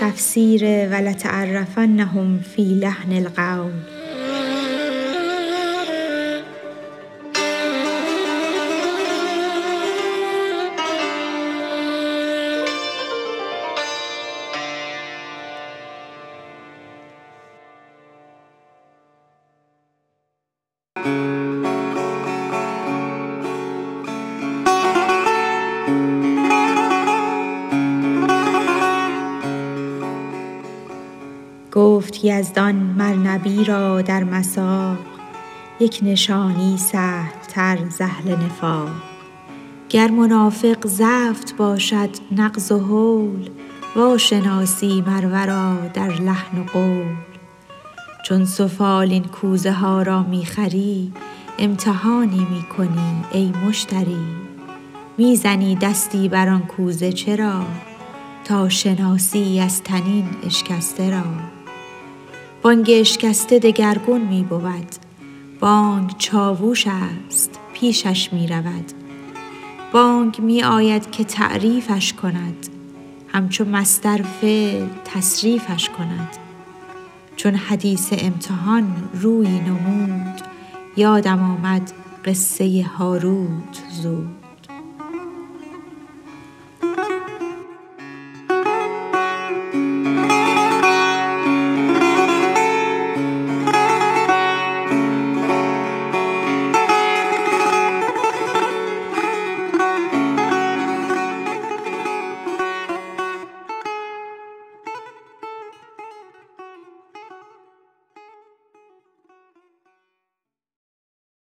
تفسیر ولتعرفنهم فی لحن القول. گفت یزدان مر نبی را در مساق یک نشانی سهل تر ز اهل نفاق. گر منافق زفت باشد نغز و هول وا شناسی مر ورا در لحن و قول. چون سفال این کوزه ها را می خری امتحانی می کنی ای مشتری. می زنی دستی بر آن کوزه چرا؟ تا شناسی از طنین اشکسته را. بانگ اشکسته دگرگون می بود. بانگ چاووش است پیشش می رود. بانگ می آید که تعریفش کند. همچو مصدر فعل تصریفش کند. چون حدیث امتحان رویی نمود یادم آمد قصه هاروت زود.